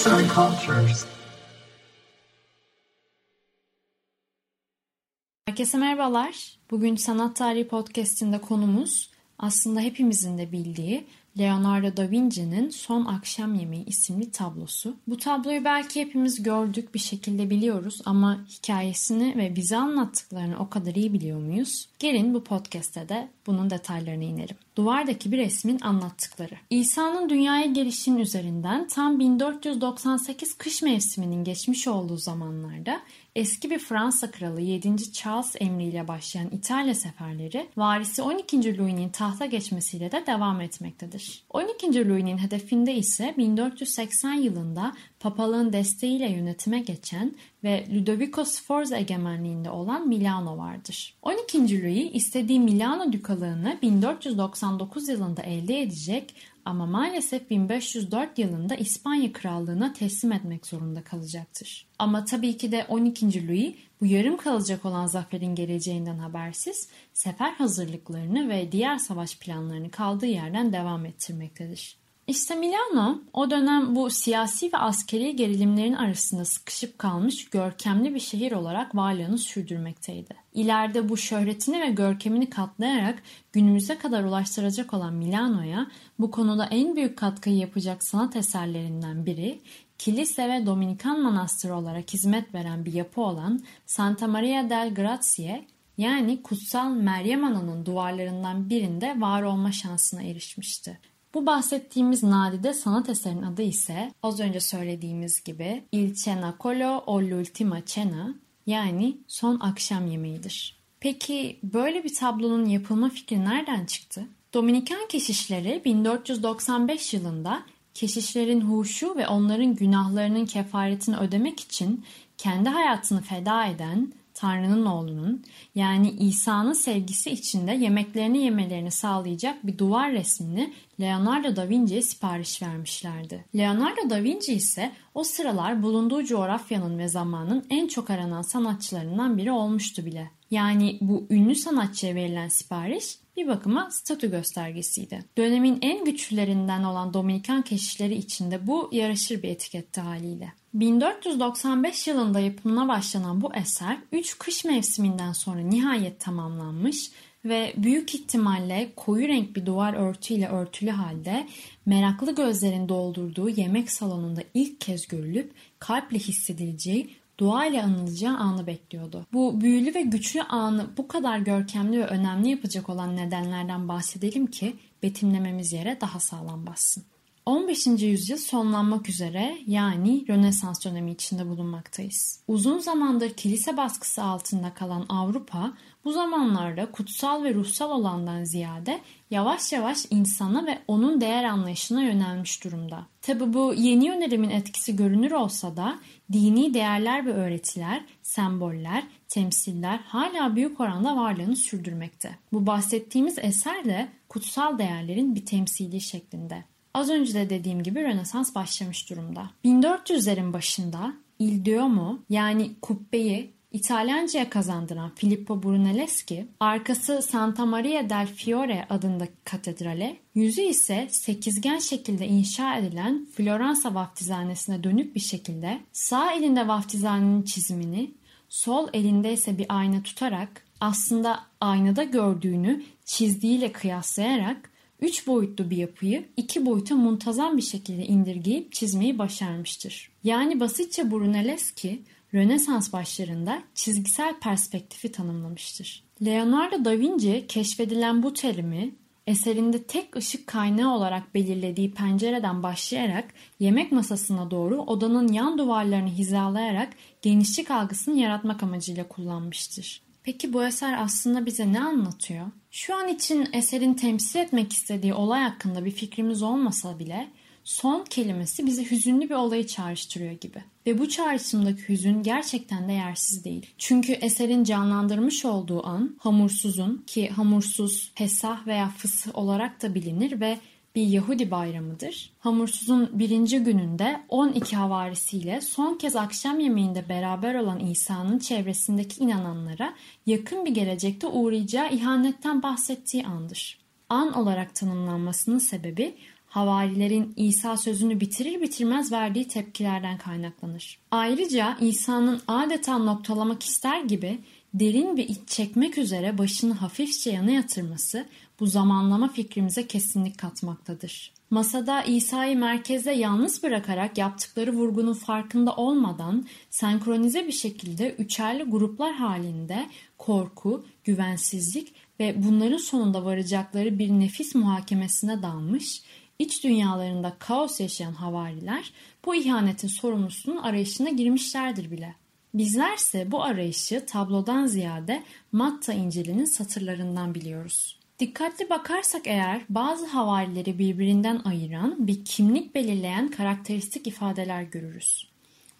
arts and cultures. Herkese merhabalar. Bugün Sanat Tarihi Podcast'inde konumuz aslında hepimizin de bildiği Leonardo da Vinci'nin Son Akşam Yemeği isimli tablosu. Bu tabloyu belki hepimiz gördük bir şekilde biliyoruz ama hikayesini ve bize anlattıklarını o kadar iyi biliyor muyuz? Gelin bu podcast'te de bunun detaylarına inelim. Duvardaki bir resmin anlattıkları. İsa'nın dünyaya gelişinin üzerinden tam 1498 kış mevsiminin geçmiş olduğu zamanlarda eski bir Fransa kralı 7. Charles emriyle başlayan İtalya seferleri varisi 12. Louis'nin tahta geçmesiyle de devam etmektedir. 12. Louis'nin hedefinde ise 1480 yılında papalığın desteğiyle yönetime geçen ve Ludovico Sforza egemenliğinde olan Milano vardır. 12. Louis istediği Milano dükalığını 1499 yılında elde edecek ama maalesef 1504 yılında İspanya Krallığı'na teslim etmek zorunda kalacaktır. Ama tabii ki de 12. Louis bu yarım kalacak olan zaferin geleceğinden habersiz sefer hazırlıklarını ve diğer savaş planlarını kaldığı yerden devam ettirmektedir. İşte Milano o dönem bu siyasi ve askeri gerilimlerin arasında sıkışıp kalmış görkemli bir şehir olarak varlığını sürdürmekteydi. İleride bu şöhretini ve görkemini katlayarak günümüze kadar ulaştıracak olan Milano'ya bu konuda en büyük katkıyı yapacak sanat eserlerinden biri kilise ve Dominikan manastırı olarak hizmet veren bir yapı olan Santa Maria del Grazie yani Kutsal Meryem Ana'nın duvarlarından birinde var olma şansına erişmişti. Bu bahsettiğimiz nadide sanat eserinin adı ise az önce söylediğimiz gibi Il Cenacolo o l'ultima cena yani son akşam yemeğidir. Peki böyle bir tablonun yapılma fikri nereden çıktı? Dominikan keşişleri 1495 yılında keşişlerin huşu ve onların günahlarının kefaretini ödemek için kendi hayatını feda eden Tanrı'nın oğlunun yani İsa'nın sevgisi içinde yemeklerini yemelerini sağlayacak bir duvar resmini Leonardo da Vinci'ye sipariş vermişlerdi. Leonardo da Vinci ise o sıralar bulunduğu coğrafyanın ve zamanın en çok aranan sanatçılarından biri olmuştu bile. Yani bu ünlü sanatçıya verilen sipariş bir bakıma statü göstergesiydi. Dönemin en güçlülerinden olan Dominikan keşişleri içinde bu yarışır bir etiketti haliyle. 1495 yılında yapımına başlanan bu eser 3 kış mevsiminden sonra nihayet tamamlanmış ve büyük ihtimalle koyu renk bir duvar örtüyle örtülü halde meraklı gözlerin doldurduğu yemek salonunda ilk kez görülüp kalple hissedileceği dua ile anılacağı anı bekliyordu. Bu büyülü ve güçlü anı bu kadar görkemli ve önemli yapacak olan nedenlerden bahsedelim ki betimlememiz yere daha sağlam bassın. 15. yüzyıl sonlanmak üzere yani Rönesans dönemi içinde bulunmaktayız. Uzun zamandır kilise baskısı altında kalan Avrupa bu zamanlarda kutsal ve ruhsal olandan ziyade yavaş yavaş insana ve onun değer anlayışına yönelmiş durumda. Tabi bu yeni yönelimin etkisi görünür olsa da dini değerler ve öğretiler, semboller, temsiller hala büyük oranda varlığını sürdürmekte. Bu bahsettiğimiz eser de kutsal değerlerin bir temsili şeklinde. Az önce de dediğim gibi Rönesans başlamış durumda. 1400'lerin başında Il Duomo yani kubbeyi İtalyanca'ya kazandıran Filippo Brunelleschi, arkası Santa Maria del Fiore adındaki katedrale, yüzü ise sekizgen şekilde inşa edilen Floransa vaftizhanesine dönük bir şekilde sağ elinde vaftizhanenin çizimini, sol elinde ise bir ayna tutarak aslında aynada gördüğünü çizdiğiyle kıyaslayarak üç boyutlu bir yapıyı iki boyuta muntazam bir şekilde indirgeyip çizmeyi başarmıştır. Yani basitçe Brunelleschi Rönesans başlarında çizgisel perspektifi tanımlamıştır. Leonardo da Vinci keşfedilen bu terimi eserinde tek ışık kaynağı olarak belirlediği pencereden başlayarak yemek masasına doğru odanın yan duvarlarını hizalayarak genişlik algısını yaratmak amacıyla kullanmıştır. Peki bu eser aslında bize ne anlatıyor? Şu an için eserin temsil etmek istediği olay hakkında bir fikrimiz olmasa bile son kelimesi bize hüzünlü bir olayı çağrıştırıyor gibi. Ve bu çağrışımdaki hüzün gerçekten de yersiz değil. Çünkü eserin canlandırmış olduğu an hamursuzun ki hamursuz Pesah veya Fısıh olarak da bilinir ve bir Yahudi bayramıdır. Hamursuz'un birinci gününde 12 havarisiyle son kez akşam yemeğinde beraber olan İsa'nın çevresindeki inananlara yakın bir gelecekte uğrayacağı ihanetten bahsettiği andır. An olarak tanımlanmasının sebebi havarilerin İsa sözünü bitirir bitirmez verdiği tepkilerden kaynaklanır. Ayrıca İsa'nın adeta noktalamak ister gibi derin bir iç çekmek üzere başını hafifçe yana yatırması bu zamanlama fikrimize kesinlik katmaktadır. Masada İsa'yı merkezde yalnız bırakarak yaptıkları vurgunun farkında olmadan senkronize bir şekilde üçerli gruplar halinde korku, güvensizlik ve bunların sonunda varacakları bir nefis muhakemesine dalmış, iç dünyalarında kaos yaşayan havariler bu ihanetin sorumlusunun arayışına girmişlerdir bile. Bizlerse bu arayışı tablodan ziyade Matta İncil'inin satırlarından biliyoruz. Dikkatli bakarsak eğer bazı havarileri birbirinden ayıran bir kimlik belirleyen karakteristik ifadeler görürüz.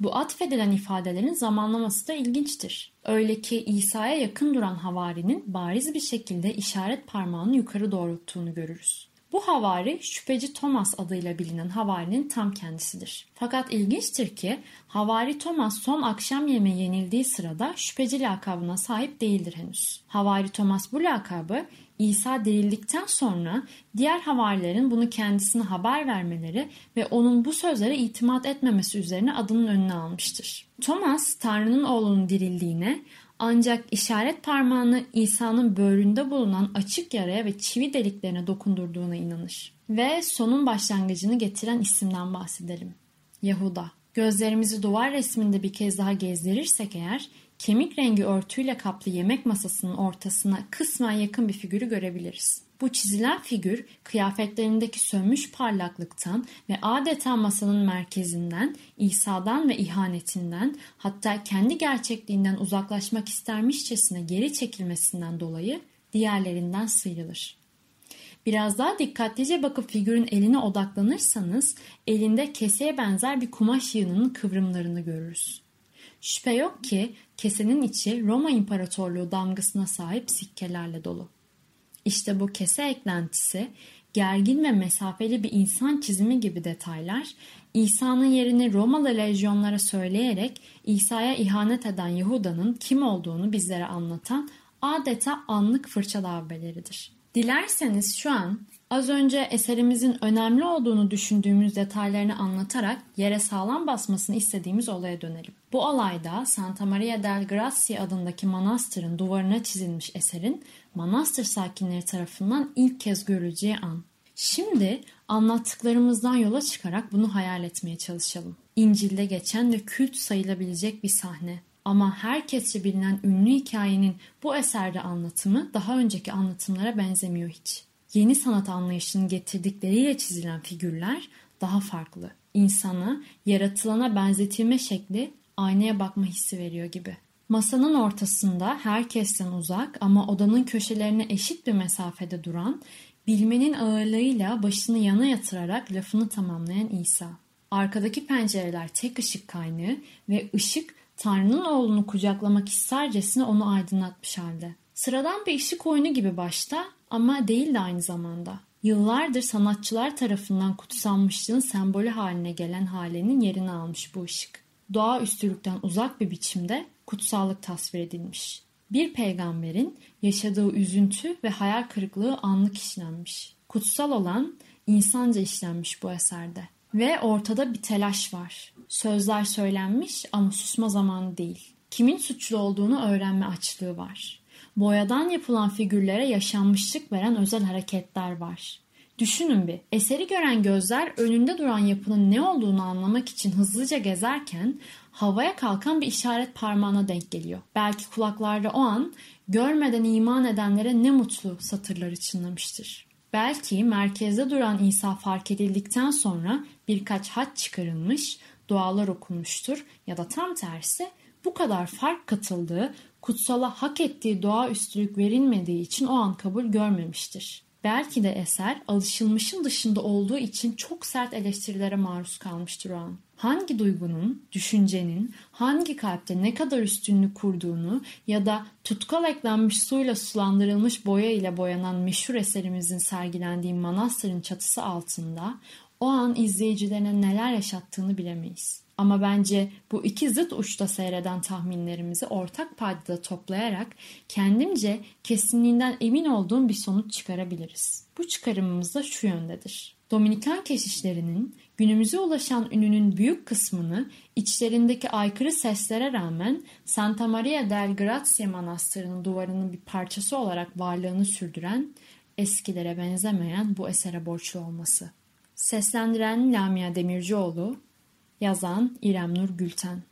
Bu atfedilen ifadelerin zamanlaması da ilginçtir. Öyle ki İsa'ya yakın duran havarinin bariz bir şekilde işaret parmağını yukarı doğrulttuğunu görürüz. Bu havari şüpheci Thomas adıyla bilinen havarinin tam kendisidir. Fakat ilginçtir ki havari Thomas son akşam yemeği yenildiği sırada şüpheci lakabına sahip değildir henüz. Havari Thomas bu lakabı İsa dirildikten sonra diğer havarilerin bunu kendisine haber vermeleri ve onun bu sözlere itimat etmemesi üzerine adının önüne almıştır. Thomas Tanrı'nın oğlunun dirildiğine ancak işaret parmağını İsa'nın böğründe bulunan açık yaraya ve çivi deliklerine dokundurduğuna inanır. Ve sonun başlangıcını getiren isimden bahsedelim. Yahuda. Gözlerimizi duvar resminde bir kez daha gezdirirsek eğer kemik rengi örtüyle kaplı yemek masasının ortasına kısmen yakın bir figürü görebiliriz. Bu çizilen figür kıyafetlerindeki sönmüş parlaklıktan ve adeta masanın merkezinden, İsa'dan ve ihanetinden hatta kendi gerçekliğinden uzaklaşmak istermişçesine geri çekilmesinden dolayı diğerlerinden sıyrılır. Biraz daha dikkatlice bakıp figürün eline odaklanırsanız elinde keseye benzer bir kumaş yığınının kıvrımlarını görürüz. Şüphe yok ki kesenin içi Roma İmparatorluğu damgasına sahip sikkelerle dolu. İşte bu kese eklentisi, gergin ve mesafeli bir insan çizimi gibi detaylar, İsa'nın yerini Romalı lejyonlara söyleyerek İsa'ya ihanet eden Yahuda'nın kim olduğunu bizlere anlatan adeta anlık fırça darbeleridir. Dilerseniz şu an az önce eserimizin önemli olduğunu düşündüğümüz detaylarını anlatarak yere sağlam basmasını istediğimiz olaya dönelim. Bu olayda Santa Maria del Grazie adındaki manastırın duvarına çizilmiş eserin manastır sakinleri tarafından ilk kez görüleceği an. Şimdi anlattıklarımızdan yola çıkarak bunu hayal etmeye çalışalım. İncil'de geçen ve kült sayılabilecek bir sahne. Ama herkesçe bilinen ünlü hikayenin bu eserde anlatımı daha önceki anlatımlara benzemiyor hiç. Yeni sanat anlayışının getirdikleriyle çizilen figürler daha farklı. İnsana, yaratılana benzetilme şekli aynaya bakma hissi veriyor gibi. Masanın ortasında herkesten uzak ama odanın köşelerine eşit bir mesafede duran, bilmenin ağırlığıyla başını yana yatırarak lafını tamamlayan İsa. Arkadaki pencereler tek ışık kaynağı ve ışık Tanrı'nın oğlunu kucaklamak istercesine onu aydınlatmış halde. Sıradan bir ışık oyunu gibi başta ama değil de aynı zamanda. Yıllardır sanatçılar tarafından kutsanmışlığın sembolü haline gelen halenin yerini almış bu ışık. Doğa üstülükten uzak bir biçimde kutsallık tasvir edilmiş. Bir peygamberin yaşadığı üzüntü ve hayal kırıklığı anlık işlenmiş. Kutsal olan insanca işlenmiş bu eserde. Ve ortada bir telaş var. Sözler söylenmiş ama susma zamanı değil. Kimin suçlu olduğunu öğrenme açlığı var. Boyadan yapılan figürlere yaşanmışlık veren özel hareketler var. Düşünün bir, eseri gören gözler önünde duran yapının ne olduğunu anlamak için hızlıca gezerken havaya kalkan bir işaret parmağına denk geliyor. Belki kulaklarda o an görmeden iman edenlere ne mutlu satırları çınlamıştır. Belki merkezde duran İsa fark edildikten sonra birkaç hat çıkarılmış, dualar okunmuştur ya da tam tersi bu kadar fark katıldığı, kutsala hak ettiği doğaüstülük verilmediği için o an kabul görmemiştir. Belki de eser alışılmışın dışında olduğu için çok sert eleştirilere maruz kalmıştır o an. Hangi duygunun, düşüncenin, hangi kalpte ne kadar üstünlük kurduğunu ya da tutkal eklenmiş suyla sulandırılmış boya ile boyanan meşhur eserimizin sergilendiği manastırın çatısı altında o an izleyicilerine neler yaşattığını bilemeyiz. Ama bence bu iki zıt uçta seyreden tahminlerimizi ortak paydada toplayarak kendimce kesinliğinden emin olduğum bir sonuç çıkarabiliriz. Bu çıkarımımız da şu yöndedir. Dominikan keşişlerinin günümüze ulaşan ününün büyük kısmını içlerindeki aykırı seslere rağmen Santa Maria del Grazie Manastırı'nın duvarının bir parçası olarak varlığını sürdüren, eskilere benzemeyen bu esere borçlu olması. Seslendiren Lamia Demircioğlu, yazan İrem Nur Gülten.